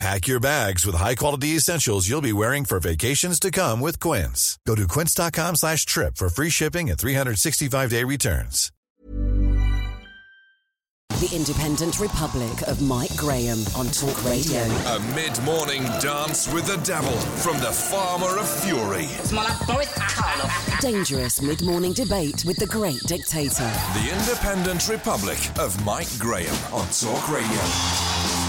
Pack your bags with high-quality essentials you'll be wearing for vacations to come with Quince. Go to quince.com slash trip for free shipping and 365-day returns. The Independent Republic of Mike Graham on Talk Radio. A mid-morning dance with the devil from the Farmer of Fury. Dangerous mid-morning debate with the great dictator. The Independent Republic of Mike Graham on Talk Radio.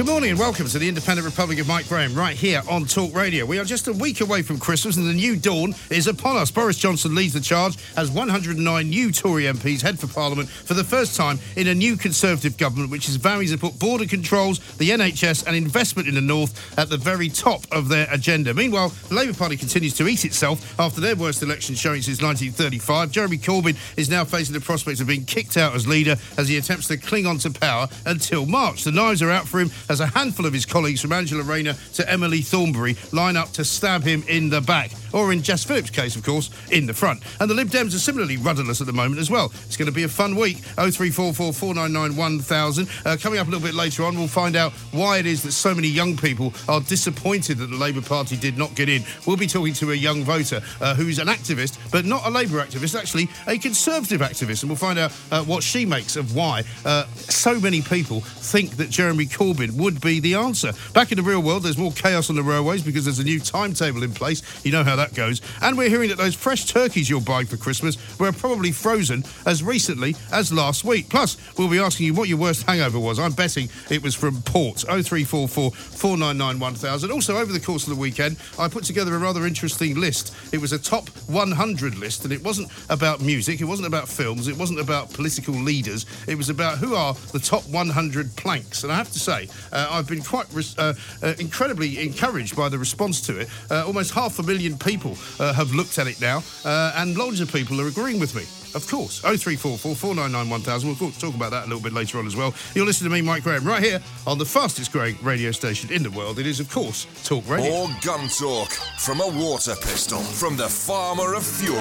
Good morning and welcome to the Independent Republic of Mike Graham, right here on Talk Radio. We are just a week away from Christmas and the new dawn is upon us. Boris Johnson leads the charge as 109 new Tory MPs head for Parliament for the first time in a new Conservative government, which is vowing to put border controls, the NHS, and investment in the North at the very top of their agenda. Meanwhile, the Labour Party continues to eat itself after their worst election showing since 1935. Jeremy Corbyn is now facing the prospect of being kicked out as leader as he attempts to cling on to power until March. The knives are out for him as a handful of his colleagues, from Angela Rayner to Emily Thornberry, line up to stab him in the back. Or in Jess Phillips' case, of course, in the front. And the Lib Dems are similarly rudderless at the moment as well. It's going to be a fun week. 0344 499 Uh, coming up a little bit later on, we'll find out why it is that so many young people are disappointed that the Labour Party did not get in. We'll be talking to a young voter uh, who's an activist, but not a Labour activist, actually a Conservative activist. And we'll find out uh, what she makes of why uh, so many people think that Jeremy Corbyn would be the answer. Back in the real world, there's more chaos on the railways because there's a new timetable in place. You know how that goes. And we're hearing that those fresh turkeys you're buying for Christmas were probably frozen as recently as last week. Plus, we'll be asking you what your worst hangover was. I'm betting it was from Port. 0344 499 1000. Also, over the course of the weekend, I put together a rather interesting list. It was a top 100 list, and it wasn't about music, it wasn't about films, it wasn't about political leaders. It was about who are the top 100 planks. And I have to say, uh, I've been quite uh, uh, incredibly encouraged by the response to it. Uh, almost half a million people uh, have looked at it now, uh, and loads of people are agreeing with me. Of course, 0344 499 1000. We'll talk- talk about that a little bit later on as well. You're listening to me, Mike Graham, right here on the fastest growing radio station in the world. It is, of course, Talk Radio. More gun talk from a water pistol from the Farmer of Fury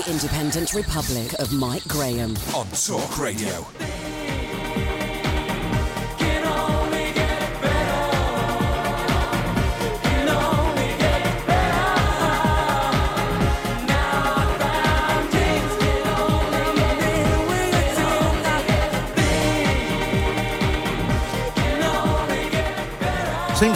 The Independent Republic of Mike Graham. on Talk Radio.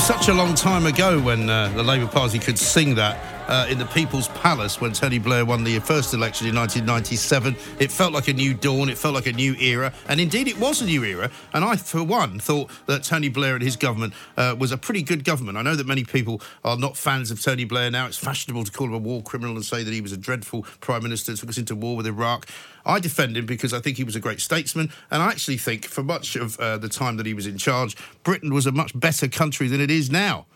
Such a long time ago when uh, the Labour Party could sing that uh, in the People's Palace when Tony Blair won the first election in 1997. It felt like a new dawn, it felt like a new era, and indeed it was a new era. And I, for one, thought that Tony Blair and his government uh, was a pretty good government. I know that many people are not fans of Tony Blair now. It's fashionable to call him a war criminal and say that he was a dreadful prime minister, took us into war with Iraq. I defend him because I think he was a great statesman, and I actually think for much of uh, the time that he was in charge, Britain was a much better country than it is now.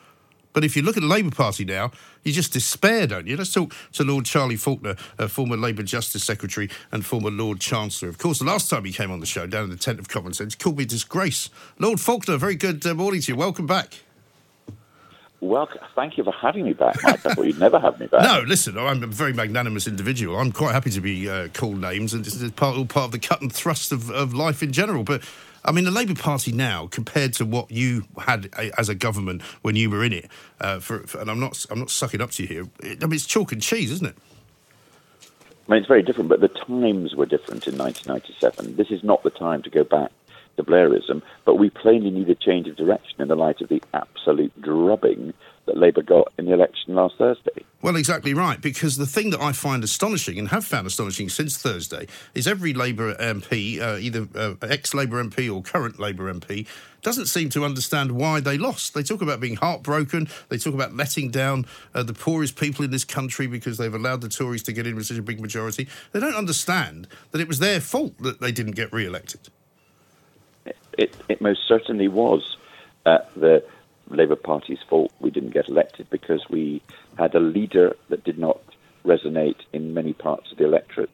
But if you look at the Labour Party now, you just despair, don't you? Let's talk to Lord Charlie Falconer, uh, former Labour Justice Secretary and former Lord Chancellor. Of course, the last time he came on the show down in the tent of Common Sense, he called me a disgrace. Lord Falconer, very good uh, morning to you. Welcome back. Well, thank you for having me back, Mike. I thought you'd never have me back. No, listen, I'm a very magnanimous individual. I'm quite happy to be uh, called names, and this is part, all part of the cut and thrust of, of life in general. But I mean, the Labour Party now, compared to what you had a, as a government when you were in it, uh, for, for, and I'm not, I'm not sucking up to you here. It, I mean, it's chalk and cheese, isn't it? I mean, it's very different, but the times were different in 1997. This is not the time to go back Blairism, but we plainly need a change of direction in the light of the absolute drubbing that Labour got in the election last Thursday. Well, exactly right. Because the thing that I find astonishing and have found astonishing since Thursday is every Labour MP, uh, either uh, ex Labour MP or current Labour MP, doesn't seem to understand why they lost. They talk about being heartbroken. They talk about letting down uh, the poorest people in this country because they've allowed the Tories to get in with such a big majority. They don't understand that it was their fault that they didn't get re elected. It, it most certainly was uh, the Labour Party's fault we didn't get elected because we had a leader that did not resonate in many parts of the electorate,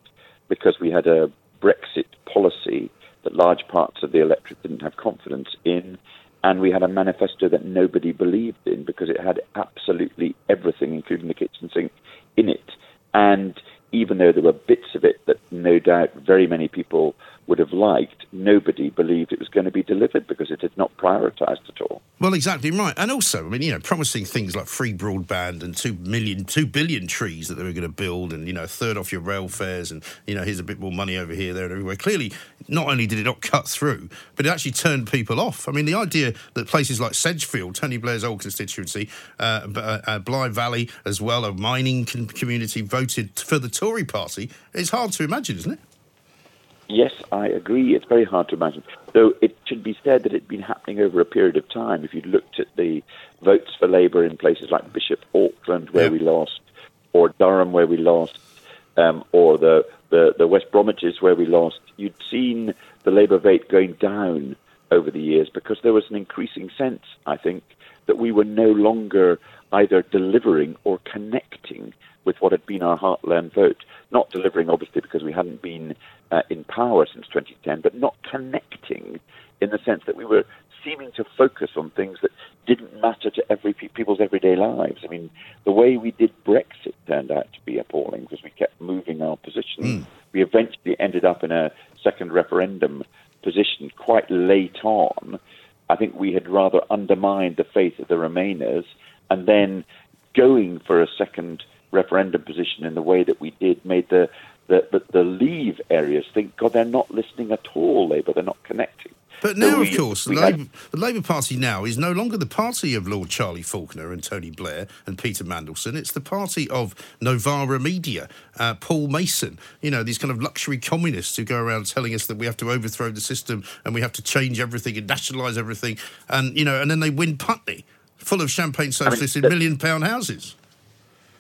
because we had a Brexit policy that large parts of the electorate didn't have confidence in, and we had a manifesto that nobody believed in because it had absolutely everything, including the kitchen sink, in it. And even though there were bits of it that no doubt very many people would have liked, nobody believed it was going to be delivered because it had not prioritised at all. Well, exactly right. And also, I mean, you know, promising things like free broadband and two million, two billion trees that they were going to build and, you know, a third off your rail fares and, you know, here's a bit more money over here, there, and everywhere. Clearly, not only did it not cut through, but it actually turned people off. I mean, the idea that places like Sedgefield, Tony Blair's old constituency, uh, uh, uh, Blyth Valley as well, a mining community, voted for the Tory party, is hard to imagine, isn't it? Yes, I agree. It's very hard to imagine. Though it should be said that it's been happening over a period of time. If you looked at the votes for Labour in places like Bishop Auckland, where yeah. we lost, or Durham, where we lost, um, or the, the, the West Bromwiches, where we lost, you'd seen the Labour vote going down over the years because there was an increasing sense, I think, that we were no longer either delivering or connecting with what had been our heartland vote. Not delivering, obviously, because we hadn't been uh, in power since 2010, but not connecting in the sense that we were seeming to focus on things that didn't matter to every people's everyday lives. I mean, the way we did Brexit turned out to be appalling because we kept moving our position. Mm. We eventually ended up in a second referendum position quite late on. I think we had rather undermined the faith of the Remainers and then going for a second referendum position in the way that we did made the the, the, the leave areas think, God, they're not listening at all, Labour, they're not connecting. But now, so we, of course, the Labour, the Labour Party now is no longer the party of Lord Charlie Falconer and Tony Blair and Peter Mandelson. It's the party of Novara Media, uh, Paul Mason, you know, these kind of luxury communists who go around telling us that we have to overthrow the system and we have to change everything and nationalise everything. And, you know, and then they win Putney, full of champagne socialists I mean, in million pound houses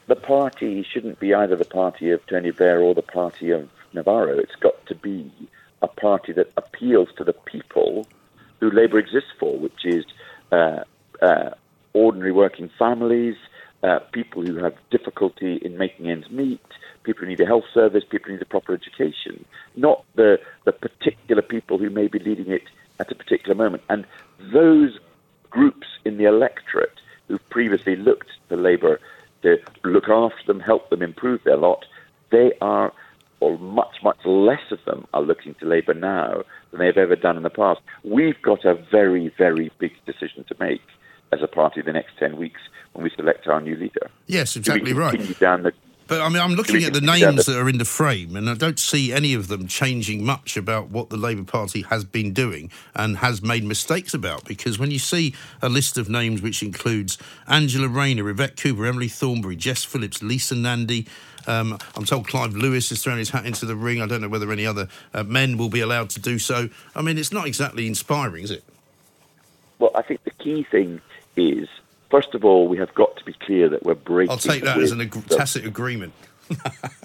the party shouldn't be either the party of Tony Blair or the party of Novara. It's got to be a party that appeals to the people who Labour exists for, which is uh, uh, ordinary working families, uh, people who have difficulty in making ends meet, people who need a health service, people who need a proper education, not the, the particular people who may be leading it at a particular moment. And those groups in the electorate who've previously looked to Labour to look after them, help them improve their lot, they are, or much, much less of them are looking to Labour now than they've ever done in the past. We've got a very, very big decision to make as a party in the next 10 weeks when we select our new leader. Yes, exactly right. Down the but I mean, I'm looking at the names that are in the frame, and I don't see any of them changing much about what the Labour Party has been doing and has made mistakes about. Because when you see a list of names which includes Angela Rayner, Yvette Cooper, Emily Thornberry, Jess Phillips, Lisa Nandy, um, I'm told Clive Lewis has thrown his hat into the ring. I don't know whether any other uh, men will be allowed to do so. I mean, it's not exactly inspiring, is it? Well, I think the key thing is First of all, we have got to be clear that we're breaking. I'll take that as an ag- tacit agreement.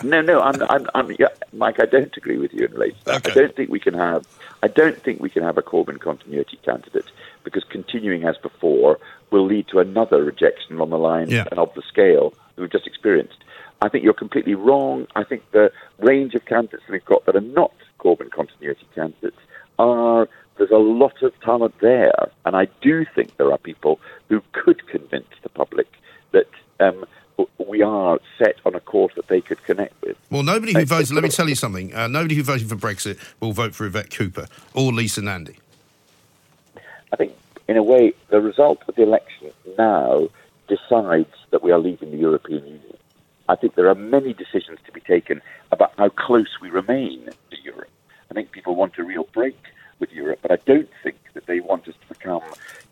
no, no, I'm, I'm, I'm yeah, Mike. I don't agree with you in relation. Okay. I don't think we can have. I don't think we can have a Corbyn continuity candidate because continuing as before will lead to another rejection on the line yeah. and of the scale that we've just experienced. I think you're completely wrong. I think the range of candidates that we've got that are not Corbyn continuity candidates are there's a lot of talent there, and I do think there are people who could convince the public that um, we are set on a course that they could connect with. Well, nobody who votes, let me tell you something, uh, nobody who voted for Brexit will vote for Yvette Cooper or Lisa Nandy. I think, in a way, the result of the election now decides that we are leaving the European Union. I think there are many decisions to be taken about how close we remain to Europe. I think people want a real break with Europe, but I don't think that they want us to become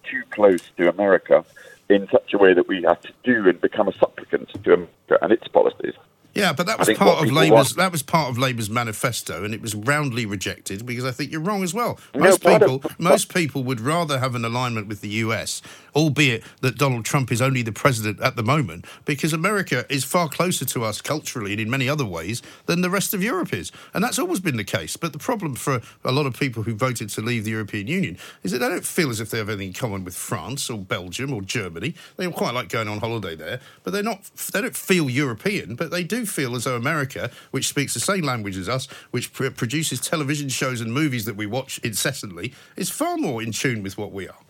too close to America in such a way that we have to do and become a supplicant to America and its policies. Yeah, but that was part of Labour's want- that was part of Labour's manifesto, and it was roundly rejected because I think you're wrong as well. Most of- people, most people would rather have an alignment with the US, albeit that Donald Trump is only the president at the moment, because America is far closer to us culturally and in many other ways than the rest of Europe is, and that's always been the case. But the problem for a lot of people who voted to leave the European Union is that they don't feel as if they have anything in common with France or Belgium or Germany. They quite like going on holiday there, but they're not. They don't feel European, but they do feel as though America, which speaks the same language as us, which pr- produces television shows and movies that we watch incessantly, is far more in tune with what we are.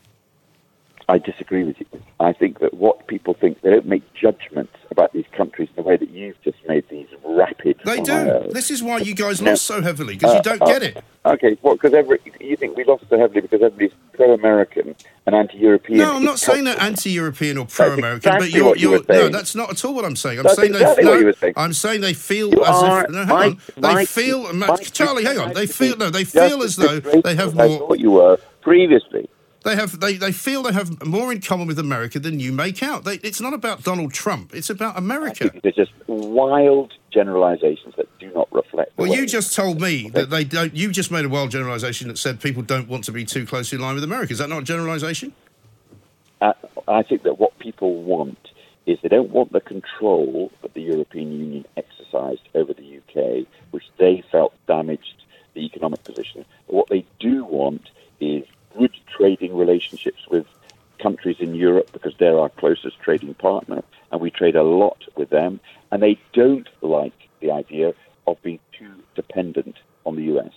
I disagree with you. I think that what people think, they don't make judgments about these countries in the way that you've just made these rapid They do. This is why you guys No. lost so heavily because you don't Uh, get it. Okay, well, because every you think we lost so heavily because everybody's pro-American and anti-European. No, I'm not saying they're anti-European or pro-American, but exactly you're, what you you're were no, that's not at all what I'm saying. I'm saying exactly they what no, you were saying. I'm saying they feel You as are- if no, hang Mike, on. They Mike, feel, Mike, Charlie, hang on. They feel no, they feel as though they have as I more. thought you were previously. They have they, they feel they have more in common with America than you make out. They, it's not about Donald Trump. It's about America. They're just wild generalizations that do not reflect. Well, you just told me that they don't. You just made a wild generalisation that said people don't want to be too closely in line with America. Is that not a generalisation? Uh, I think that what people want is they don't want the control that the European Union exercised over the UK, which they felt damaged the economic position. But what they do want is good trading relationships with countries in Europe because they're our closest trading partner, and we trade a lot with them. And they don't like the idea of being too dependent on the US.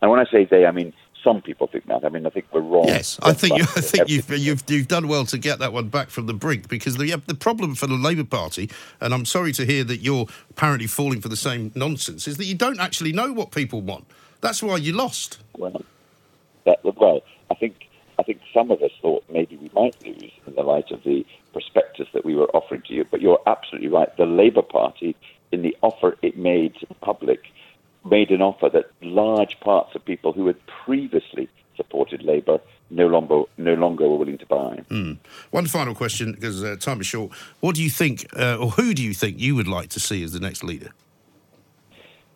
And when I say they, I mean some people think that. I mean, I think we're wrong. Yes, I think you, I think you've, you've you've done well to get that one back from the brink because the the problem for the Labour Party, and I'm sorry to hear that you're apparently falling for the same nonsense, is that you don't actually know what people want. That's why you lost. Well, that, well, I think I think some of us thought maybe we might lose in the light of the prospectus that we were offering to you. But you're absolutely right. The Labour Party, in the offer it made to the public, made an offer that large parts of people who had previously supported Labour no longer no longer were willing to buy. One final question because uh, time is short. What do you think, uh, or who do you think you would like to see as the next leader?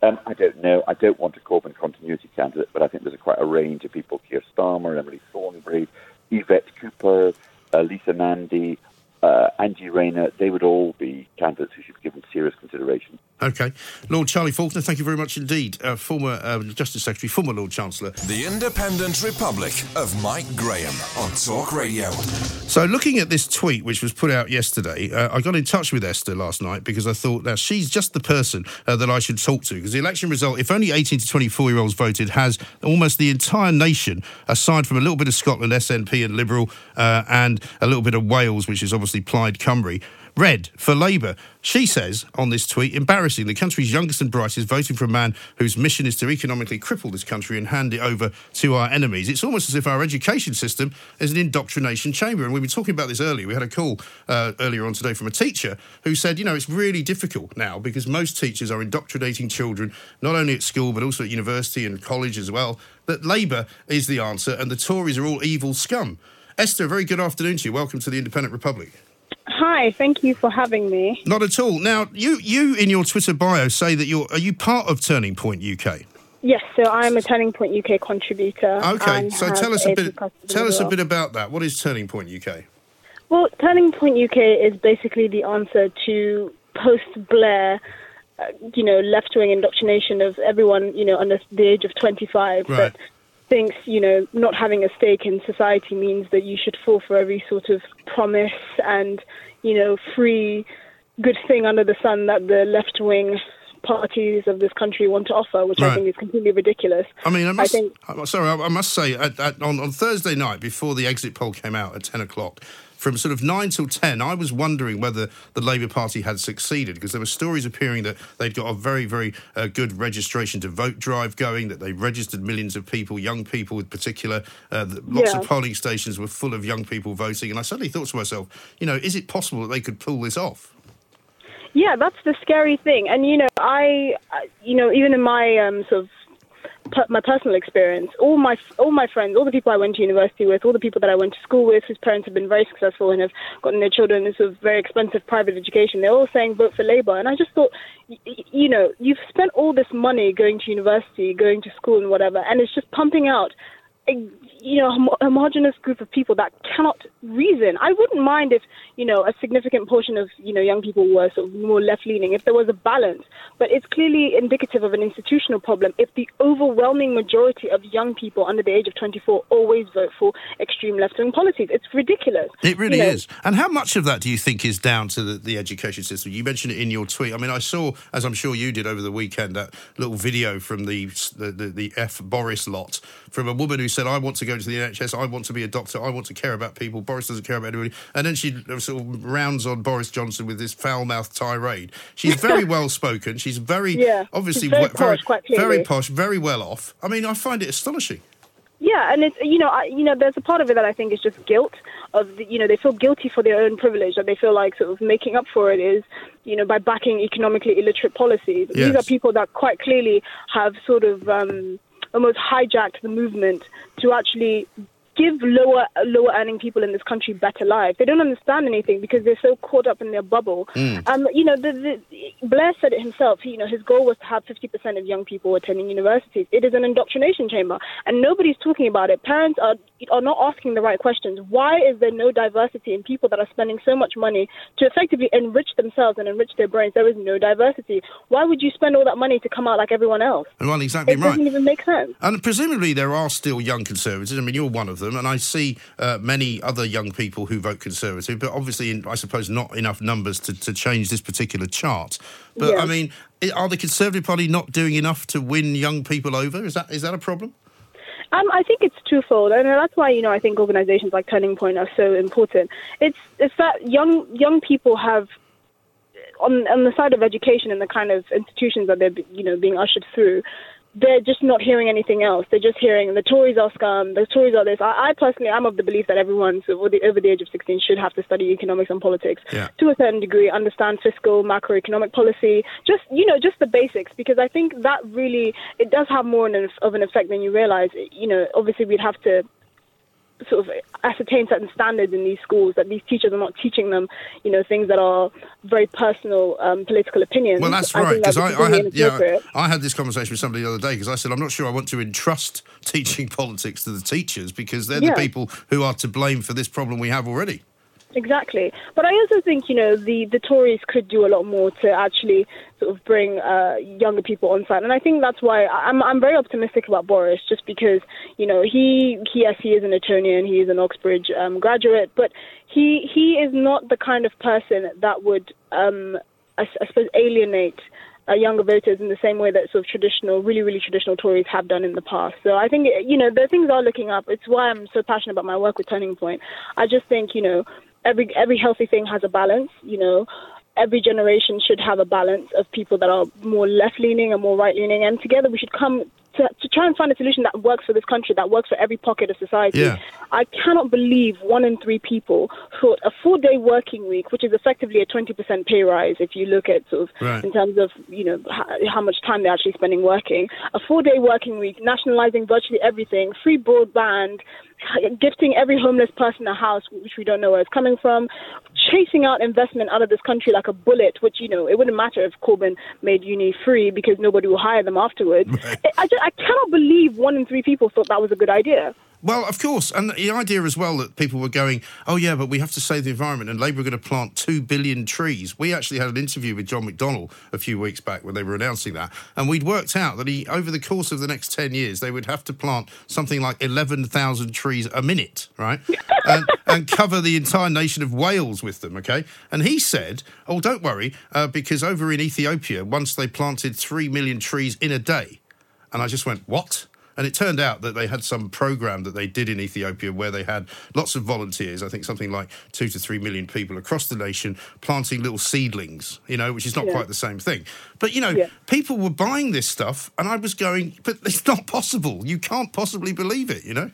Um, I don't know. I don't want a Corbyn continuity candidate, but I think there's a, quite a range of people: Keir Starmer, Emily Thornberry, Yvette Cooper, uh, Lisa Nandy, uh, Angie Rayner. They would all be candidates who should be given serious consideration. Okay, Lord Charlie Falconer, thank you very much indeed. Uh, former uh, Justice Secretary, former Lord Chancellor. The Independent Republic of Mike Graham on Talk Radio. So, looking at this tweet, which was put out yesterday, uh, I got in touch with Esther last night because I thought now she's just the person uh, that I should talk to because the election result, if only 18 to 24 year olds voted, has almost the entire nation, aside from a little bit of Scotland, SNP and Liberal, uh, and a little bit of Wales, which is obviously Plaid Cymru. Red for Labour. She says on this tweet, embarrassing, the country's youngest and brightest voting for a man whose mission is to economically cripple this country and hand it over to our enemies. It's almost as if our education system is an indoctrination chamber. And we were talking about this earlier. We had a call uh, earlier on today from a teacher who said, you know, it's really difficult now because most teachers are indoctrinating children, not only at school, but also at university and college as well, that Labour is the answer and the Tories are all evil scum. Esther, very good afternoon to you. Welcome to the Independent Republic. Hi, thank you for having me. Not at all. Now, you you in your Twitter bio say that you're are you part of Turning Point UK? Yes, so I'm a Turning Point UK contributor. Okay, so tell us a bit tell us a bit about that. What is Turning Point UK? Well, Turning Point UK is basically the answer to post Blair, uh, you know, left wing indoctrination of everyone, you know, under the age of 25 Right. that thinks, you know, not having a stake in society means that you should fall for every sort of promise and, you know, free good thing under the sun that the left wing parties of this country want to offer, which Right. I think is completely ridiculous. I mean, I must. think I'm sorry, I, I must say, at, at, on, on Thursday night before the exit poll came out at ten o'clock, from sort of nine till ten, I was wondering whether the Labour Party had succeeded because there were stories appearing that they'd got a very, very uh, good registration to vote drive going, that they registered millions of people, young people in particular. Uh, lots Yeah. of polling stations were full of young people voting, and I suddenly thought to myself, you know, is it possible that they could pull this off? Yeah, that's the scary thing. And you know, I, I- you know, even in my um, sort of my personal experience. All my all my friends, all the people I went to university with, all the people that I went to school with, whose parents have been very successful and have gotten their children into sort of very expensive private education, they're all saying vote for Labour. And I just thought, you know, you've spent all this money going to university, going to school, and whatever, and it's just pumping out you know homo- homogenous group of people that cannot reason. I wouldn't mind if you know a significant portion of you know young people were sort of more left leaning if there was a balance, but it's clearly indicative of an institutional problem if the overwhelming majority of young people under the age of 24 always vote for extreme left wing policies. It's ridiculous. It really You know, is. And how much of that do you think is down to the, the education system? You mentioned it in your tweet. I mean, I saw, as I'm sure you did over the weekend, that little video from the the, the, the F Boris lot from a woman who said, "I want to go to the NHS. I want to be a doctor. I want to care about people. Boris doesn't care about anybody." And then she sort of rounds on Boris Johnson with this foul-mouthed tirade. She's very well spoken. She's very Yeah, obviously she's very we- very, posh, quite very posh, very well off. I mean, I find it astonishing. Yeah, and it's you know I, you know there's a part of it that I think is just guilt of the, you know they feel guilty for their own privilege that they feel like sort of making up for it is you know by backing economically illiterate policies. These are people that quite clearly have sort of um, almost hijacked the movement to actually give lower lower earning people in this country better lives. They don't understand anything because they're so caught up in their bubble. Um, you know, the, the, Blair said it himself. You know, his goal was to have 50% of young people attending universities. It is an indoctrination chamber, and nobody's talking about it. Parents are are not asking the right questions. Why is there no diversity in people that are spending so much money to effectively enrich themselves and enrich their brains? There is no diversity. Why would you spend all that money to come out like everyone else? Well, exactly It right. doesn't even make sense. And presumably there are still young conservatives. I mean, you're one of them, and I see uh, many other young people who vote conservative, but obviously, in, I suppose, not enough numbers to, to change this particular chart. But Yeah. I mean, are the Conservative Party not doing enough to win young people over? Is that is that a problem? Um, I think it's twofold, and that's why you know I think organisations like Turning Point are so important. It's it's that young young people have on on the side of education and the kind of institutions that they're you know being ushered through. They're just not hearing anything else. They're just hearing the Tories are scum. The Tories are this. I, I personally, I'm of the belief that everyone so over the, over the age of 16 should have to study economics and politics Yeah. to a certain degree, understand fiscal, macroeconomic policy, just you know, just the basics. Because I think that really it does have more of an effect than you realize. You know, obviously we'd have to sort of ascertain certain standards in these schools that these teachers are not teaching them, you know, things that are very personal um, political opinions. Well, that's right because I, I had yeah. I had this conversation with somebody the other day because I said I'm not sure I want to entrust teaching politics to the teachers because they're Yeah. the people who are to blame for this problem we have already. Exactly. But I also think, you know, the, the Tories could do a lot more to actually sort of bring uh, younger people on side. And I think that's why I'm, I'm very optimistic about Boris, just because, you know, he, he yes, he is an Etonian, he is an Oxbridge um, graduate, but he, he is not the kind of person that would, um, I, I suppose, alienate uh, younger voters in the same way that sort of traditional, really, really traditional Tories have done in the past. So I think, you know, the things are looking up. It's why I'm so passionate about my work with Turning Point. I just think, you know, every every healthy thing has a balance. You know, every generation should have a balance of people that are more left leaning and more right leaning, and together we should come. To, to try and find a solution that works for this country, that works for every pocket of society. Yeah. I cannot believe one in three people thought a four day working week, which is effectively a 20% pay rise if you look at sort of Right. in terms of, you know, how, how much time they're actually spending working, a four day working week, nationalizing virtually everything, free broadband, gifting every homeless person a house, which we don't know where it's coming from, chasing out investment out of this country like a bullet, which, you know, it wouldn't matter if Corbyn made uni free because nobody will hire them afterwards. I, I, just, I cannot believe one in three people thought that was a good idea. Well, of course, and the idea as well that people were going, oh yeah, but we have to save the environment, and Labour are going to plant two billion trees. We actually had an interview with John McDonnell a few weeks back when they were announcing that, and we'd worked out that he, over the course of the next ten years, they would have to plant something like eleven thousand trees a minute, right, and, and cover the entire nation of Wales with them. Okay, and he said, oh, don't worry, uh, because over in Ethiopia, once they planted three million trees in a day, and I just went, what? And it turned out that they had some program that they did in Ethiopia where they had lots of volunteers, I think something like two to three million people across the nation planting little seedlings, you know, which is not Yeah. quite the same thing. But, you know, Yeah. people were buying this stuff and I was going, but it's not possible. You can't possibly believe it, you know?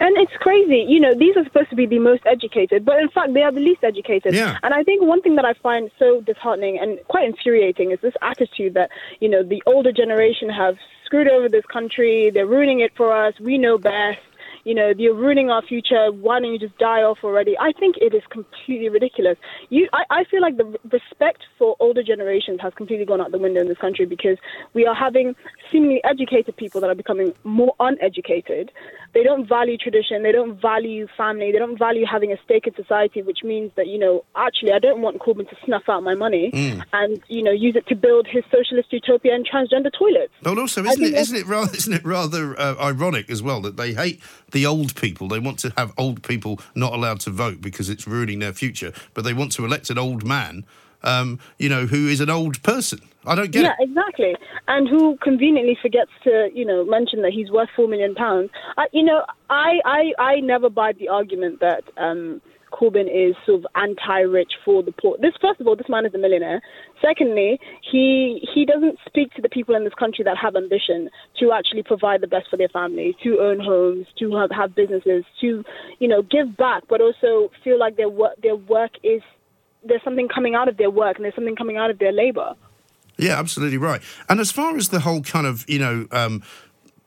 And it's crazy. You know, these are supposed to be the most educated, but in fact, they are the least educated. Yeah. And I think one thing that I find so disheartening and quite infuriating is this attitude that, you know, the older generation have screwed over this country, they're ruining it for us, we know best. You know, you're ruining our future. Why don't you just die off already? I think it is completely ridiculous. You, I, I feel like the respect for older generations has completely gone out the window in this country because we are having seemingly educated people that are becoming more uneducated. They don't value tradition. They don't value family. They don't value having a stake in society, which means that, you know, actually, I don't want Corbyn to snuff out my money and, you know, use it to build his socialist utopia and transgender toilets. But also, isn't it, isn't it rather, isn't it rather uh, ironic as well that they hate the old people? They want to have old people not allowed to vote because it's ruining their future, but they want to elect an old man, um, you know, who is an old person. I don't get yeah, it. exactly. And who conveniently forgets to, you know, mention that he's worth four million pounds. I, you know, I, I, I never buy the argument that um, Corbyn is sort of anti-rich for the poor. This, first of all, this man is a millionaire. Secondly, he he doesn't speak to the people in this country that have ambition to actually provide the best for their families, to own homes, to have, have businesses, to, you know, give back, but also feel like their work their work is there's something coming out of their work and there's something coming out of their labor. Yeah, absolutely right. And as far as the whole kind of, you know, um,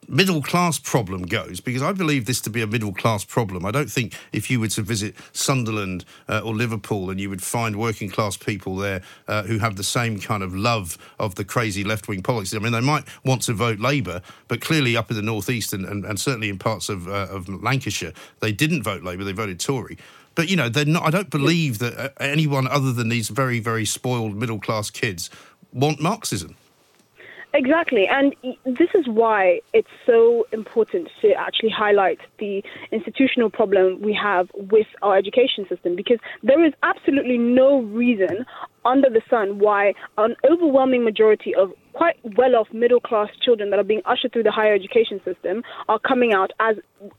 middle class problem goes, because I believe this to be a middle class problem. I don't think if you were to visit Sunderland uh, or Liverpool and you would find working class people there uh, who have the same kind of love of the crazy left wing politics. I mean, they might want to vote Labour, but clearly up in the northeast and, and, and certainly in parts of, uh, of Lancashire, they didn't vote Labour, they voted Tory. But you know, they're not. I don't believe that uh, anyone other than these very, very spoiled middle class kids want Marxism. Exactly, and this is why it's so important to actually highlight the institutional problem we have with our education system because there is absolutely no reason under the sun why an overwhelming majority of quite well off middle class children that are being ushered through the higher education system are coming out as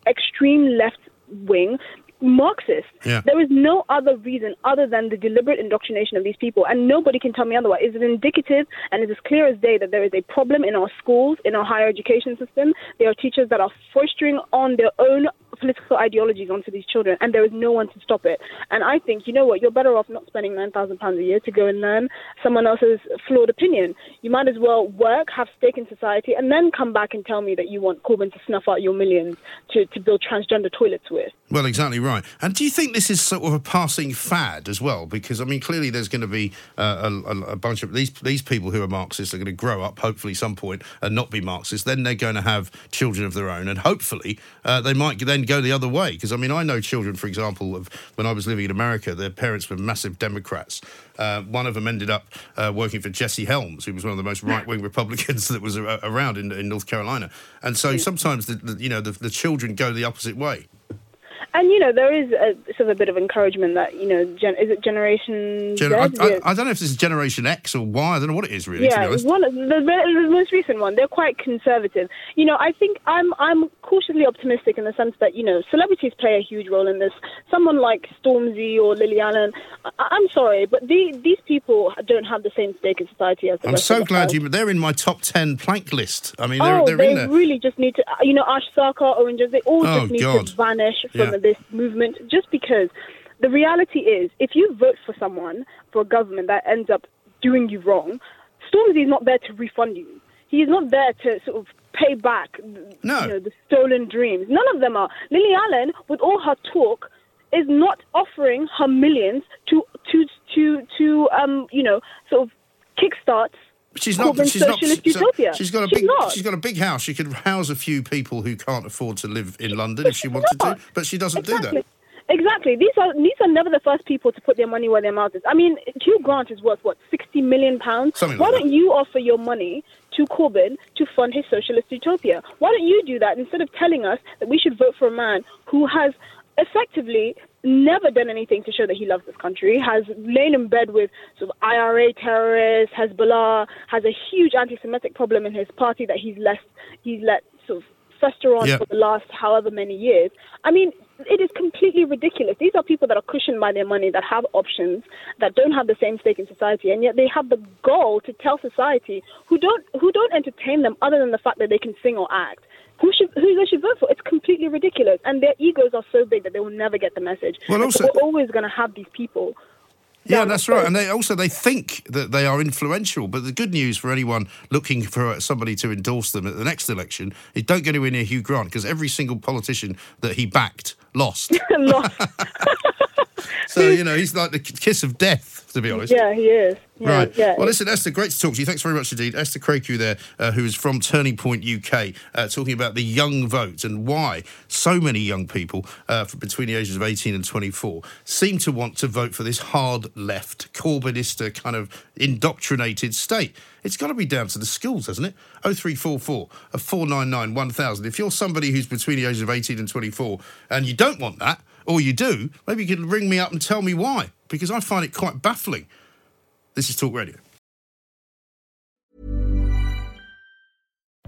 extreme left wing Marxist. Yeah. There is no other reason other than the deliberate indoctrination of these people, and nobody can tell me otherwise. It is indicative and it is as clear as day that there is a problem in our schools, in our higher education system. There are teachers that are fostering on their own political ideologies onto these children, and there is no one to stop it. And I think, you know what, you're better off not spending £9,000 a year to go and learn someone else's flawed opinion. You might as well work, have stake in society, and then come back and tell me that you want Corbyn to snuff out your millions to, to build transgender toilets with. Well, exactly right. And do you think this is sort of a passing fad as well? Because I mean, clearly there's going to be uh, a, a, bunch of these these people who are Marxists are going to grow up, hopefully, some point, and not be Marxists. Then they're going to have children of their own, and hopefully uh, they might then go the other way. Because I mean, I know children, for example, of when I was living in America, their parents were massive Democrats. Uh, one of them ended up uh, working for Jesse Helms, who was one of the most right-wing Republicans that was a- around in, in North Carolina. And so sometimes, the, the, you know, the, the children go the opposite way. And you know there is a, sort of a bit of encouragement that you know gen, is it Generation Gen-? I, I, Yeah. I don't know if this is Generation X or Y. I don't know what it is really. to be Yeah, honest. one of the, the most recent one. They're quite conservative. You know, I think I'm I'm cautiously optimistic in the sense that you know celebrities play a huge role in this. Someone like Stormzy or Lily Allen. I, I'm sorry, but the, these people don't have the same stake in society as the I'm so glad have. you. They're in my top ten plank list. I mean, they're, Oh, they're they in there. really just need to, you know, Ash Sarkar, Owen Jones, they all Oh, just need God. to vanish from Yeah. this movement just because the reality is if you vote for someone, for a government that ends up doing you wrong, Stormzy is not there to refund you. He is not there to sort of pay back No. you know, the stolen dreams. None of them are. Lily Allen, with all her talk, is not offering her millions to to to to um you know sort of kickstarts She's not. She's not. socialist so- utopia. She's got a She's big. not. She's got a big house. She could house a few people who can't afford to live in London if she wanted to, but she doesn't exactly. do that. Exactly. These are these are never the first people to put their money where their mouth is. I mean, Hugh Grant is worth what sixty million pounds. Something Why like don't that. you offer your money to Corbyn to fund his socialist utopia? Why don't you do that instead of telling us that we should vote for a man who has effectively never done anything to show that he loves this country, has lain in bed with sort of IRA terrorists, Hezbollah, has a huge anti-Semitic problem in his party that he's left, he's let sort of fester on Yeah. for the last however many years. I mean, it is completely ridiculous. These are people that are cushioned by their money, that have options, that don't have the same stake in society, and yet they have the goal to tell society who don't who don't entertain them other than the fact that they can sing or act. Who should who they should vote for. It's completely ridiculous, and their egos are so big that they will never get the message. Well, also- we're always going to have these people. Yeah, that's right. And they also they think that they are influential. But the good news for anyone looking for somebody to endorse them at the next election is don't get anywhere near Hugh Grant because every single politician that he backed lost. Lost. so you know he's like the kiss of death, to be honest. yeah, he is. Yeah, Right. Yeah. Well, listen, Esther, great to talk to you. Thanks very much indeed. Esther Krakue there, uh, who is from Turning Point UK, uh, talking about the young vote and why so many young people uh, between the ages of 18 and 24 seem to want to vote for this hard left, Corbynista kind of indoctrinated state. It's got to be down to the schools, hasn't it? 0344 uh, 499 1000. If you're somebody who's between the ages of 18 and 24 and you don't want that, or you do, maybe you can ring me up and tell me why, because I find it quite baffling. This is Talk Radio.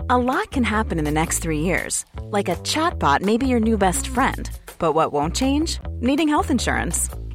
A lot can happen in the next three years. Like a chatbot may be your new best friend. But what won't change? Needing health insurance.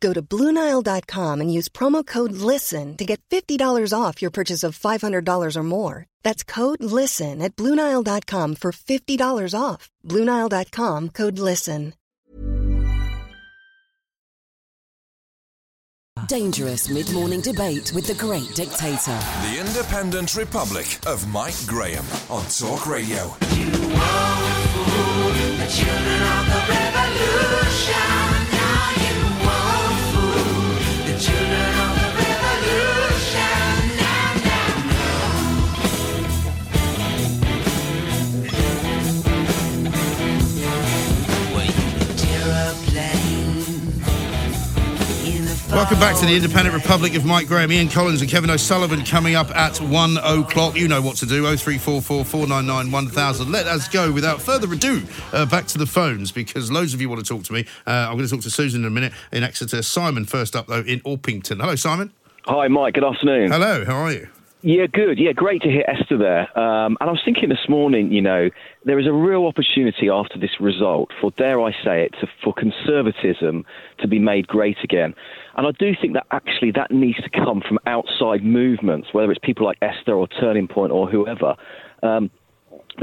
Go to BlueNile.com and use promo code LISTEN to get $50 off your purchase of $500 or more. That's code LISTEN at BlueNile.com for $50 off. BlueNile.com code LISTEN. Dangerous mid morning debate with the great dictator. The Independent Republic of Mike Graham on Talk Radio. Welcome back to the Independent Republic of Mike Graham, Ian Collins, and Kevin O'Sullivan coming up at one o'clock. You know what to do. 0344 499 1000. Let us go without further ado uh, back to the phones because loads of you want to talk to me. Uh, I'm going to talk to Susan in a minute in Exeter. Simon, first up, though, in Orpington. Hello, Simon. Hi, Mike. Good afternoon. Hello, how are you? Yeah, good. Yeah, great to hear Esther there. Um, and I was thinking this morning, you know, there is a real opportunity after this result for, dare I say it, to, for conservatism to be made great again. And I do think that actually that needs to come from outside movements, whether it's people like Esther or Turning Point or whoever. Um,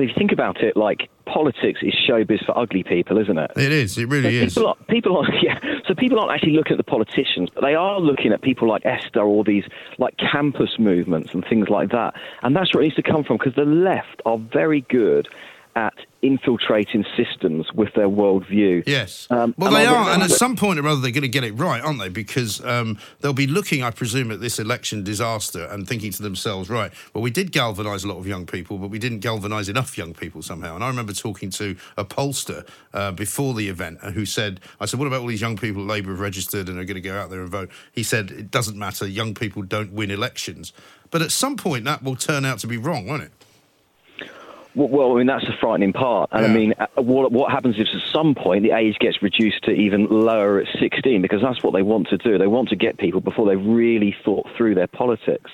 if you think about it, like politics is showbiz for ugly people, isn't it? It is, it really is. People are, people are, yeah. So people aren't actually looking at the politicians, but they are looking at people like Esther or these like campus movements and things like that. And that's where it needs to come from because the left are very good at infiltrating systems with their worldview. Yes. Um, well, they are, and at some point or other, they're going to get it right, aren't they? Because um, they'll be looking, I presume, at this election disaster and thinking to themselves, right, well, we did galvanise a lot of young people, but we didn't galvanise enough young people somehow. And I remember talking to a pollster uh, before the event uh, who said, I said, what about all these young people Labour have registered and are going to go out there and vote? He said, it doesn't matter, young people don't win elections. But at some point, that will turn out to be wrong, won't it? Well, I mean, that's the frightening part. And I mean, uh, what, what happens if at some point the age gets reduced to even lower at 16? Because that's what they want to do. They want to get people before they've really thought through their politics.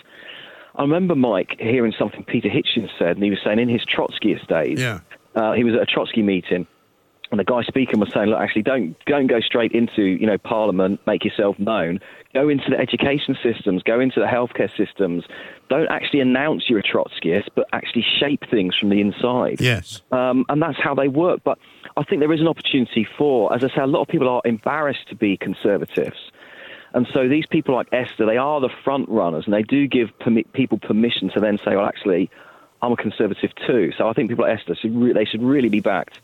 I remember Mike hearing something Peter Hitchens said, and he was saying in his Trotskyist days, Yeah. uh, he was at a Trotsky meeting, and the guy speaking was saying, look, actually, don't don't go straight into you know Parliament, make yourself known. Go into the education systems, go into the healthcare systems. Don't actually announce you're a Trotskyist, but actually shape things from the inside. Yes. Um, and that's how they work. But I think there is an opportunity for, as I say, a lot of people are embarrassed to be conservatives. And so these people like Esther, they are the front runners, and they do give permi- people permission to then say, well, actually, I'm a conservative too. So I think people like Esther, should re- they should really be backed.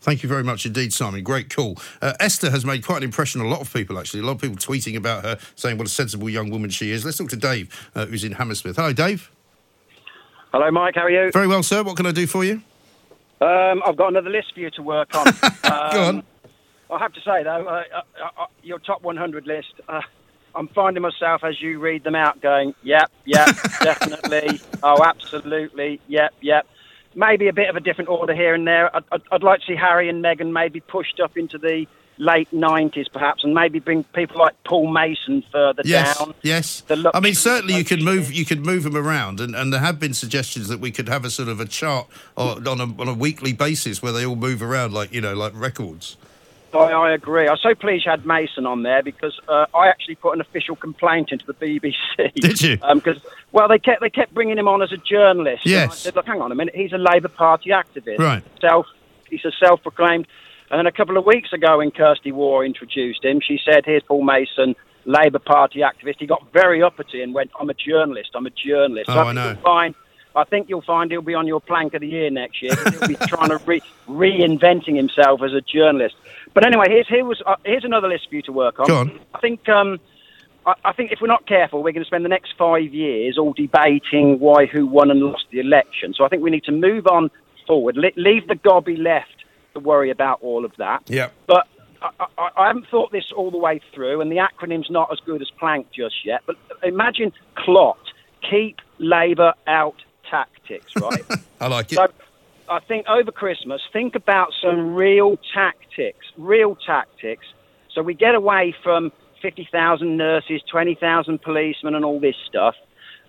Thank you very much indeed, Simon. Great call. Uh, Esther has made quite an impression on a lot of people, actually. A lot of people tweeting about her, saying what a sensible young woman she is. Let's talk to Dave, uh, who's in Hammersmith. Hello, Dave. Hello, Mike. How are you? Very well, sir. What can I do for you? Um, I've got another list for you to work on. um, Go on. I have to say, though, uh, uh, uh, your top 100 list, uh, I'm finding myself as you read them out going, yep, yep, definitely. Oh, absolutely. Yep, yep. Maybe a bit of a different order here and there. I'd, I'd, I'd like to see Harry and Meghan maybe pushed up into the late 90s, perhaps, and maybe bring people like Paul Mason further Yes, down. yes. I mean, certainly you could move you could move them around, and, and there have been suggestions that we could have a sort of a chart or, on a on a weekly basis where they all move around like you know like records. I, I agree. I'm so pleased you had Mason on there because uh, I actually put an official complaint into the BBC. Did you? Because well, they kept they kept bringing him on as a journalist. And I said, look, hang on a minute. He's a Labour Party activist. Right. Self. He's a self-proclaimed. And then a couple of weeks ago, when Kirsty Wark introduced him, she said, "Here's Paul Mason, Labour Party activist." He got very uppity and went, "I'm a journalist. I'm a journalist." Oh, So I think know. You'll find, I think you'll find he'll be on your plank of the year next year. He'll be trying to re- reinventing himself as a journalist. But anyway, here's here was uh, here's another list for you to work on. Go on. I think um, I, I think if we're not careful, we're going to spend the next five years all debating why who won and lost the election. So I think we need to move on forward. Le- leave the gobby left to worry about all of that. Yeah. But I, I, I haven't thought this all the way through, and the acronym's not as good as Plank just yet. But imagine CLOT, keep Labour out tactics, right? I like it. So I think over Christmas, think about some real tactics, real tactics. So we get away from 50,000 nurses, 20,000 policemen, and all this stuff.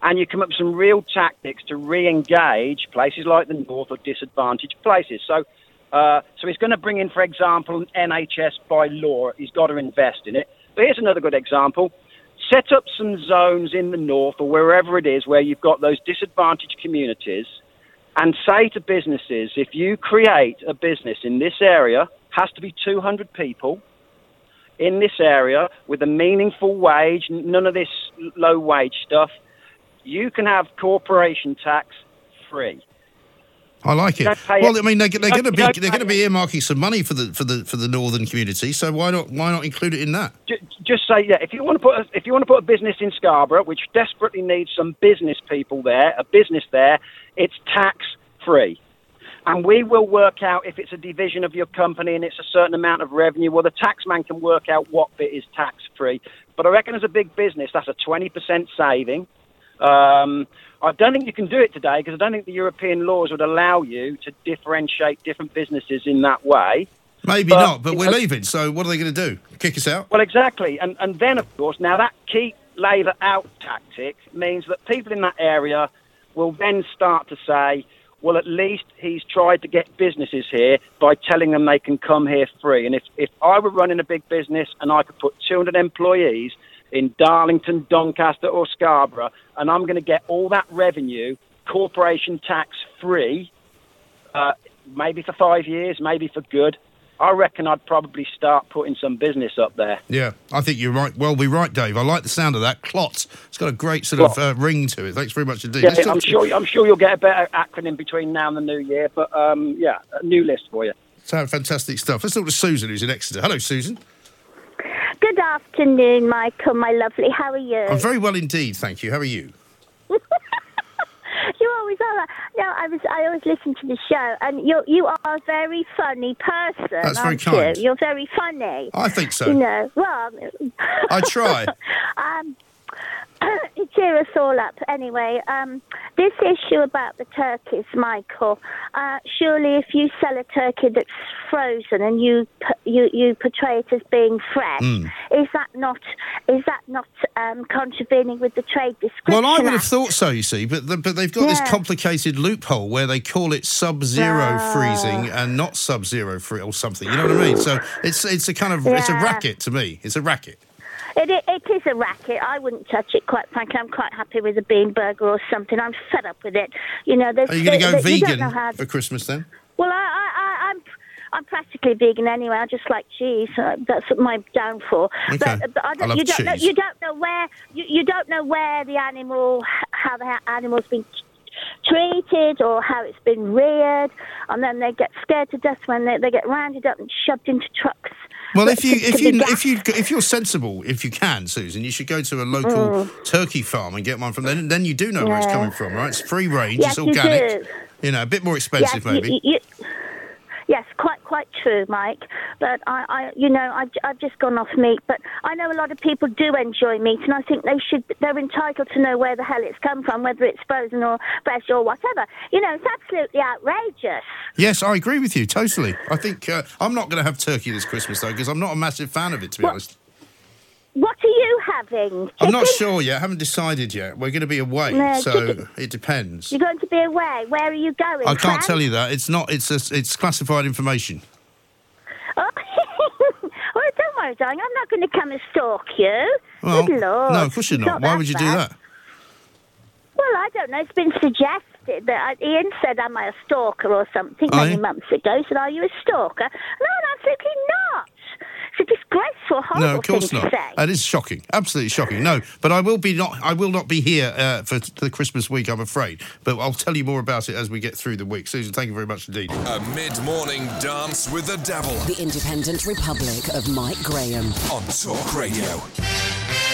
And you come up with some real tactics to re engage places like the North or disadvantaged places. So, uh, so he's going to bring in, for example, an NHS by law. He's got to invest in it. But here's another good example set up some zones in the North or wherever it is where you've got those disadvantaged communities and say to businesses, if you create a business in this area, has to be 200 people in this area with a meaningful wage, none of this low wage stuff, you can have corporation tax free. I like it. Well. I mean, they're, they're going to be they're going to be earmarking some money for the for the for the northern community. So why not why not include it in that? Ju- Just say, yeah, if you want to put a, if you want to put a business in Scarborough, which desperately needs some business people there, a business there, it's tax free. And we will work out if it's a division of your company and it's a certain amount of revenue. Well, the taxman can work out what bit is tax free. But I reckon as a big business, that's a 20% saving. Um, I don't think you can do it today because I don't think the European laws would allow you to differentiate different businesses in that way. Maybe But not, but we're leaving. So what are they going to do? Kick us out? Well, exactly. And, and then, of course, now that keep Labour out tactic means that people in that area will then start to say, well, at least he's tried to get businesses here by telling them they can come here free. And if, if I were running a big business and I could put 200 employees in Darlington, Doncaster, or Scarborough, and I'm going to get all that revenue corporation tax free, uh, maybe for five years, maybe for good, I reckon I'd probably start putting some business up there. Yeah, I think you're right. Well, we're right, Dave. I like the sound of that. Clot. It's got a great sort of uh, ring to it. Thanks very much indeed. Yeah, I'm sure. I'm sure you'll get a better acronym between now and the new year. But um, yeah, a new list for you. Sound fantastic stuff. Let's talk to Susan, who's in Exeter. Hello, Susan. Good afternoon, Michael, my lovely. How are you? I'm very well indeed, thank you. How are you? you always are. No, I was. I always listen to the show, and you you are a very funny person. That's very kind. You? You're very funny. I think so. You know, well, I try. um, cheer us all up. Anyway, um, this issue about the turkeys, Michael. Uh, surely, if you sell a turkey that's frozen and you you you portray it as being fresh, Hmm. is that not is that not um, contravening with the trade description? Well, I would have Act? thought so, you see, but the, but they've got this complicated loophole where they call it sub-zero Ah. freezing and not sub-zero free or something. You know what I mean? So it's it's a kind of it's a racket to me. It's a racket. It, it, it is a racket. I wouldn't touch it, quite frankly. I'm quite happy with a bean burger or something. I'm fed up with it. You know, there's, Are you going to go vegan how- for Christmas then? Well, I, I, I, I'm. I'm practically vegan anyway. I just like cheese. Uh, that's my downfall. Okay. But, but I don't, you don't know. You don't know where. You, you don't know where the animal, how the animal's been treated or how it's been reared, and then they get scared to death when they, they get rounded up and shoved into trucks. Well, if you if you if you if you're sensible, if you can, Susan, you should go to a local Mm. turkey farm and get one from there. Then you do know where it's coming from, right? It's free range, Yes, it's you organic. do. You know, a bit more expensive Yes, maybe. you- you- yes, quite quite true, Mike. But I, I you know, I, I've just gone off meat. But I know a lot of people do enjoy meat, and I think they should. They're entitled to know where the hell it's come from, whether it's frozen or fresh or whatever. You know, it's absolutely outrageous. Yes, I agree with you totally. I think uh, I'm not going to have turkey this Christmas though because I'm not a massive fan of it to be What? honest. What are you having? I'm not sure yet. I haven't decided yet. We're going to be away, No, so chicken. it depends. You're going to be away. Where are you going? I can't tell you that. It's not. It's a, it's classified information. Oh. well, don't worry, darling. I'm not going to come and stalk you. Well, Good Lord. no, of course you're It's not. Why would you do that? Well, I don't know. It's been suggested that I, Ian said, "Am I a stalker or something?" Many months ago. He said, "Are you a stalker?" No, absolutely not. It's a disgraceful, horrible No, of course thing not. to say. That is shocking. Absolutely shocking. No, but I will be not. I will not be here uh, for the Christmas week. I'm afraid. But I'll tell you more about it as we get through the week. Susan, thank you very much indeed. A mid-morning dance with the devil The Independent Republic of Mike Graham. on Talk Radio.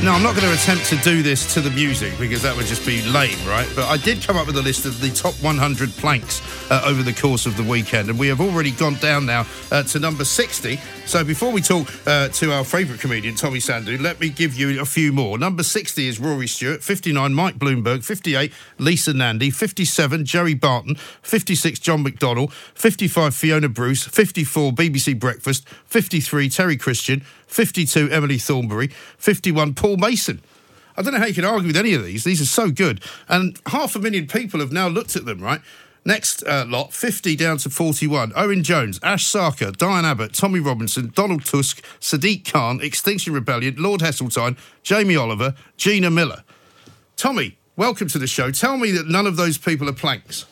No, I'm not going to attempt to do this to the music because that would just be lame, right? But I did come up with a list of the top 100 planks uh, over the course of the weekend, and we have already gone down now uh, to number 60. So before we talk uh, to our favourite comedian, Tommy Sandhu, let me give you a few more. Number 60 is Rory Stewart, 59, Mike Bloomberg, 58, Lisa Nandy, 57, Jerry Barton, 56, John McDonnell, 55, Fiona Bruce, 54, BBC Breakfast, 53, Terry Christian, 52, Emily Thornberry, 51, Paul Mason. I don't know how you can argue with any of these. These are so good. And half a million people have now looked at them, right? Next uh, lot, 50 down to 41. Owen Jones, Ash Sarkar, Diane Abbott, Tommy Robinson, Donald Tusk, Sadiq Khan, Extinction Rebellion, Lord Heseltine, Jamie Oliver, Gina Miller. Tommy, welcome to the show. Tell me that none of those people are planks.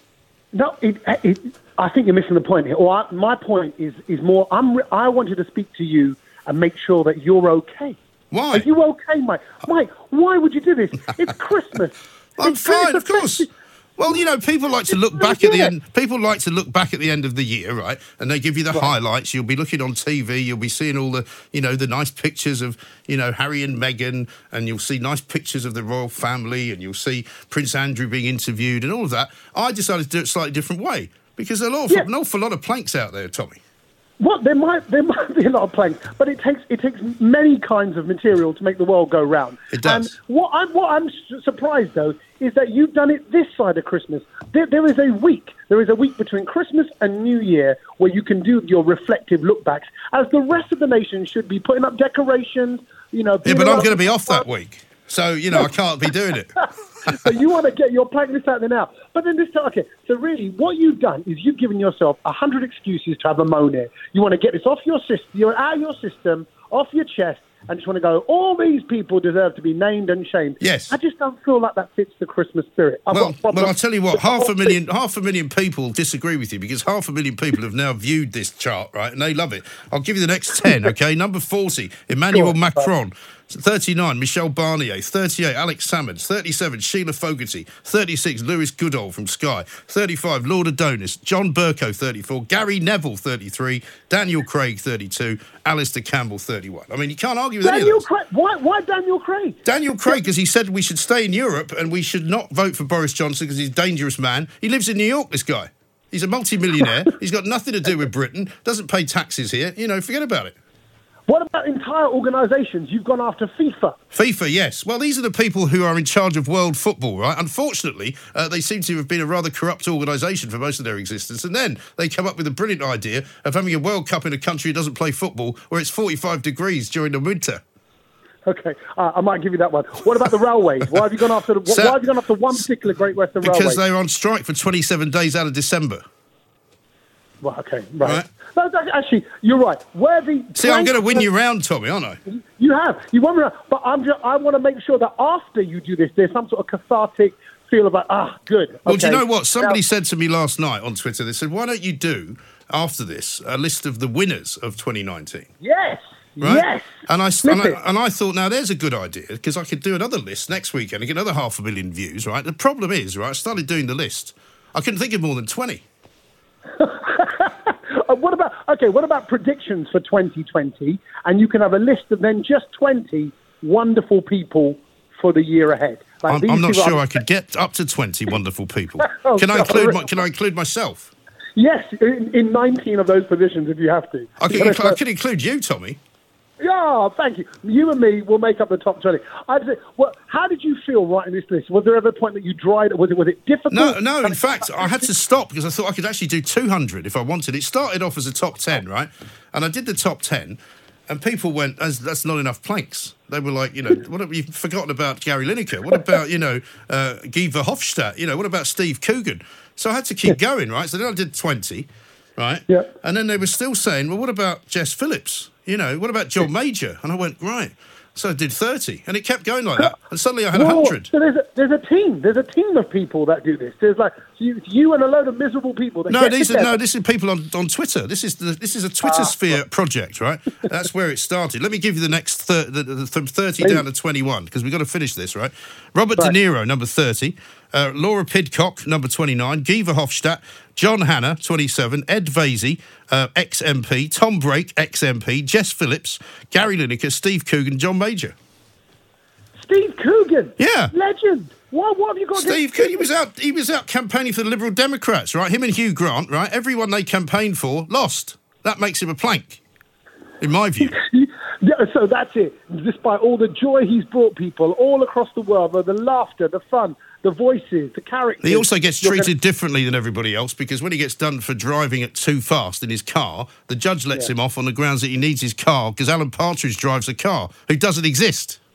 No, it, it, I think you're missing the point here. Or I, my point is is more. I'm. I wanted to speak to you and make sure that you're okay. Why? Are you okay, Mike? Mike, why would you do this? It's Christmas. I'm It's fine, Christmas. of course. Well, you know, people like to look back at the end. People like to look back at the end of the year, right? And they give you the highlights. You'll be looking on TV. You'll be seeing all the, you know, the nice pictures of, you know, Harry and Meghan, and you'll see nice pictures of the royal family, and you'll see Prince Andrew being interviewed, and all of that. I decided to do it a slightly different way because there's an awful, an awful lot of planks out there, Tommy. What there might there might be a lot of planks, but it takes it takes many kinds of material to make the world go round. It does. And what I'm what I'm surprised though is that you've done it this side of Christmas. There, there is a week. There is a week between Christmas and New Year where you can do your reflective look backs, as the rest of the nation should be putting up decorations. You know. Yeah, but I'm going to be off that week, so you know I can't be doing it. so you want to get your plank this out there now. But then this time, okay, so really what you've done is you've given yourself a hundred excuses to have a moan here. You want to get this off your system, you're out of your system, off your chest, and just want to go, all these people deserve to be named and shamed. Yes. I just don't feel like that fits the Christmas spirit. I've Well, well, I'll tell you what. Half a million, half a million people disagree with you because half a million people have now viewed this chart, right, and they love it. I'll give you the next ten. Okay, number forty, Emmanuel on, Macron. 39, Michel Barnier. 38, Alex Salmons. 37, Sheila Fogarty. 36, Lewis Goodall from Sky. 35, Lord Adonis. John Bercow, 34. Gary Neville, 33. Daniel Craig, 32. Alastair Campbell, 31. I mean, you can't argue with any of Daniel those. Craig. Why, why Daniel Craig? Daniel Craig, because he said we should stay in Europe and we should not vote for Boris Johnson because he's a dangerous man. He lives in New York, this guy. He's a multi-millionaire. He's got nothing to do with Britain. Doesn't pay taxes here. You know, forget about it. What about entire organisations? You've gone after FIFA. FIFA, yes. Well, these are the people who are in charge of world football, right? Unfortunately, uh, they seem to have been a rather corrupt organisation for most of their existence. And then they come up with a brilliant idea of having a World Cup in a country that doesn't play football where it's 45 degrees during the winter. Okay, uh, I might give you that one. What about the railways? Why have you gone after? The, So- why have you gone after one particular Great Western Because Railway? Because they were on strike for 27 days out of December. Well, okay, right. No, actually, you're right. Where the See, I'm going to win you round, Tommy, aren't I? You have. You won me around. But I'm just, I want to make sure that after you do this, there's some sort of cathartic feel about, ah, good. Well, do you know what? Somebody Now- said to me last night on Twitter, they said, why don't you do, after this, a list of the winners of 2019? Yes. Right? Yes. And I, and. I and I thought, now there's a good idea because I could do another list next weekend and get another half a million views. Right. The problem is, right. I started doing the list. I couldn't think of more than twenty. Uh, what about okay? What about predictions for 2020? And you can have a list of then just 20 wonderful people for the year ahead. Like I'm, I'm not sure I could get up to twenty wonderful people. Oh, can I include? My, can I include myself? Yes, in, in 19 of those positions if you have to. I can, You gotta- include, I can include you, Tommy. Yeah, thank you. You and me will make up the top 20. I'd say, well, how did you feel writing this list? Was there ever a point that you dried? Was it was it difficult? No, no. In fact, I had to stop because I thought I could actually do 200 if I wanted. It started off as a top 10, right? And I did the top 10, and people went, "That's, that's not enough planks." They were like, you know, what have you forgotten about Gary Lineker? What about you know uh, Guy Verhofstadt? You know, what about Steve Coogan? So I had to keep going, right? So then I did 20, right? Yeah. And then they were still saying, well, what about Jess Phillips? You know, what about John Major? And I went, right. So I did 30, and it kept going like that. And suddenly I had Whoa, 100. So there's a, there's a team. There's a team of people that do this. There's like you, you and a load of miserable people. That No, these are no. This is people on, on Twitter. This is the, this is a Twitter Ah, sphere project, right? That's where it started. Let me give you the next thir- the, the, from thirty Please. down to twenty one because we've got to finish this, right? Robert De Niro, number thirty. Uh, Laura Pidcock, number twenty nine. Guy Verhofstadt, John Hanna, twenty seven. Ed Vaizey, uh, ex MP. Tom Brake, ex MP. Jess Phillips, Gary Lineker, Steve Coogan, John Major. Steve Coogan. Yeah. Legend. What, what have you got? Steve Coogan, he was out. He was out campaigning for the Liberal Democrats, right? Him and Hugh Grant, right? Everyone they campaigned for lost. That makes him a plank, in my view. Yeah, so that's it. Despite all the joy he's brought people all across the world, the laughter, the fun, the voices, the characters. He also gets treated differently than everybody else because when he gets done for driving it too fast in his car, the judge lets Yeah. him off on the grounds that he needs his car because Alan Partridge drives a car who doesn't exist.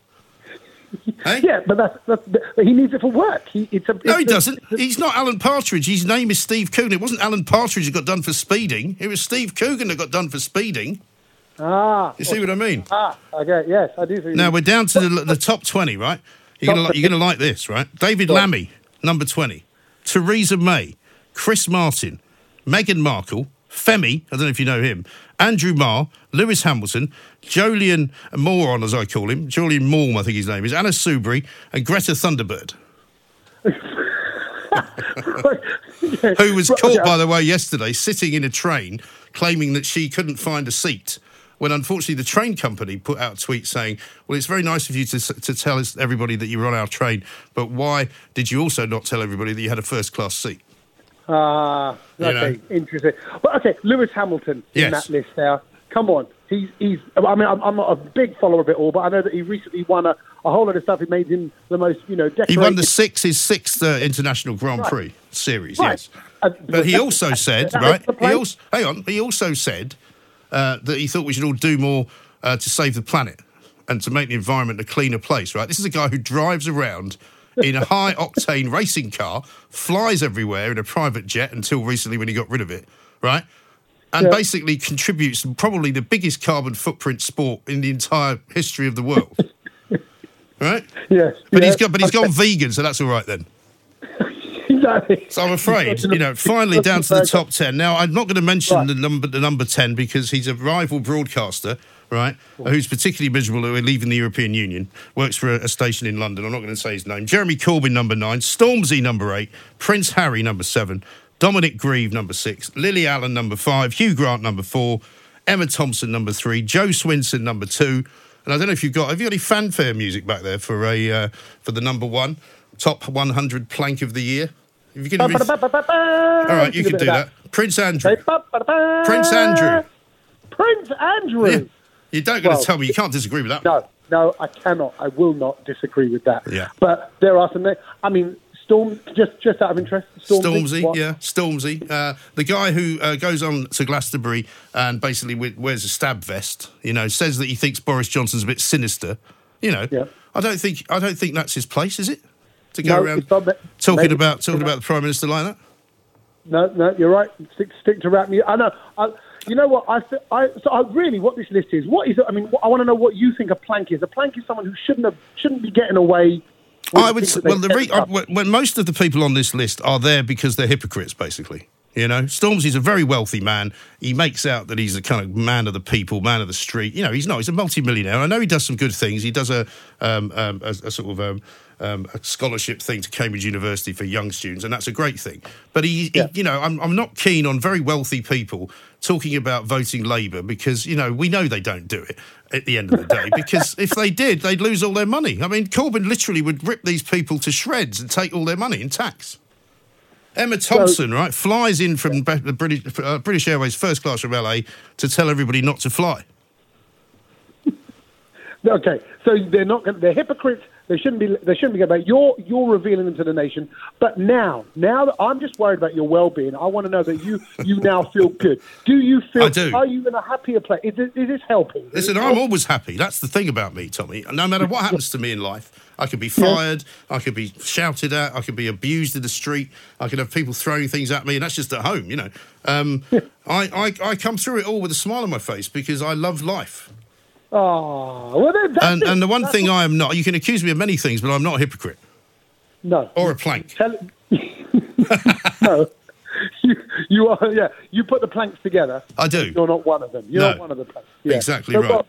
Yeah, but that's, that's but he needs it for work. He, it's a, No, he a- doesn't. He's not Alan Partridge. His name is Steve Coogan. It wasn't Alan Partridge who got done for speeding. It was Steve Coogan that got done for speeding. Ah, You see what I mean? ah, okay, yes, I do. See Now we're down to the, the top twenty, right? You're li- you're gonna like this, right? David on. Lammy, number twenty. Theresa May, Chris Martin, Meghan Markle, Femi, I don't know if you know him, Andrew Marr, Lewis Hamilton, Jolien Moron, as I call him, Julian Morm, I think his name is, Anna Soubry, and Greta Thunderbird, who was caught, by the way, yesterday sitting in a train claiming that she couldn't find a seat. When unfortunately the train company put out a tweet saying, "Well, it's very nice of you to, to tell us everybody that you were on our train, but why did you also not tell everybody that you had a first class seat?" Ah, You okay, know. interesting. But okay, Lewis Hamilton in that list there. Come on, he's he's. I mean, I'm, I'm not a big follower of it all, but I know that he recently won a, a whole lot of stuff. It made him the most, you know, decorated. He won the six, his sixth uh, international Grand Right. Prix series, Right. yes. Uh, But he also said, right? He also, hang on. He also said uh, that he thought we should all do more uh, to save the planet and to make the environment a cleaner place. Right? This is a guy who drives around in a high octane racing car, flies everywhere in a private jet until recently when he got rid of it. Right? And Yeah. basically contributes probably the biggest carbon footprint sport in the entire history of the world. right? Yes, But yeah, he's got, but he's okay. gone vegan, so that's all right then. Exactly. So I'm afraid, you know, finally down to the top ten. Now I'm not going to mention the number, the number ten, because he's a rival broadcaster, right? Who's particularly miserable who are leaving the European Union. Works for a, a station in London. I'm not going to say his name. Jeremy Corbyn, number nine. Stormzy, number eight. Prince Harry, number seven. Dominic Grieve, number six. Lily Allen, number five. Hugh Grant, number four. Emma Thompson, number three. Jo Swinson, number two. And I don't know if you've got. Have you got any fanfare music back there for a uh, for the number one top 100 plank of the year? If you can All right, you can do that. Prince Andrew. Prince Andrew. Prince Andrew. Yeah. You don't going to tell me you can't disagree with that. No, no, I cannot. I will not disagree with that. Yeah. But there are some. I mean, Storm. Just, just out of interest, Stormzy. Stormzy, yeah, Stormzy, uh, the guy who uh, goes on to Glastonbury and basically wears a stab vest. You know, says that he thinks Boris Johnson's a bit sinister. You know, yeah. I don't think I don't think that's his place, is it? To go No, around talking maybe- about talking about the prime minister like that. No, no, you're right. Stick, stick to rap music. I know. I, you know what? I, I, so I really what this list is. What is? I mean, I want to know what you think a plank is. A plank is someone who shouldn't have, shouldn't be getting away. I would things s- that well, the re- I, when- when most of the people on this list are there because they're hypocrites, basically. You know, Stormzy's a very wealthy man. He makes out that he's a kind of man of the people, man of the street. You know, he's not. He's a multi-millionaire. I know he does some good things. He does a um, um, a, a sort of um, um, a scholarship thing to Cambridge University for young students, and that's a great thing. But he, he you know, I'm, I'm not keen on very wealthy people talking about voting Labour because you know we know they don't do it at the end of the day because if they did, they'd lose all their money. I mean, Corbyn literally would rip these people to shreds and take all their money in tax. Emma Thompson, right, flies in from the British, uh, British Airways first class from LA to tell everybody not to fly. Okay, so they're not. They're hypocrites. They shouldn't be. They shouldn't be going back. You're you're revealing them to the nation. But now, now that I'm just worried about your well-being, I want to know that you you now feel good. Do you feel? I do. Are you in a happier place? Is, it, is this helping? Is Listen, I'm always happy. That's the thing about me, Tommy. No matter what happens to me in life, I could be fired, I could be shouted at, I could be abused in the street, I could have people throwing things at me, and that's just at home, you know. Um, I, I, I come through it all with a smile on my face because I love life. Oh, well, And, and the one That's thing I am not, you can accuse me of many things, but I'm not a hypocrite no, or a plank. Tell, no, you, you are. Yeah, you put the planks together. I do. You're not one of them. You're No. not one of the planks. Yeah. Exactly So, right. Well,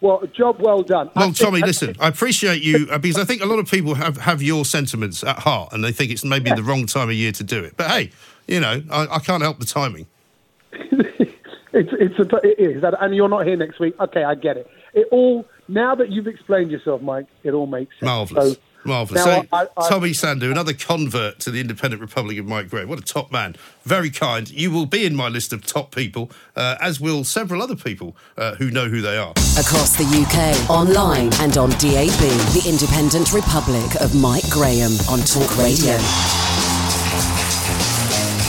well, job well done. Well, think- Tommy, listen, I appreciate you uh, because I think a lot of people have, have your sentiments at heart and they think it's maybe the wrong time of year to do it. But hey, you know, I, I can't help the timing. it's, it's a, it is. And you're not here next week. Okay, I get it. It all now that you've explained yourself, Mike. It all makes sense. Marvellous. So, Marvellous. now So, I- I- Tommy Sandhu, another convert to the Independent Republic of Mike Gray. What a top man. Very kind. You will be in my list of top people, uh, as will several other people uh, who know who they are. Across the UK, online and on DAB, the Independent Republic of Mike Graham on Talk Radio.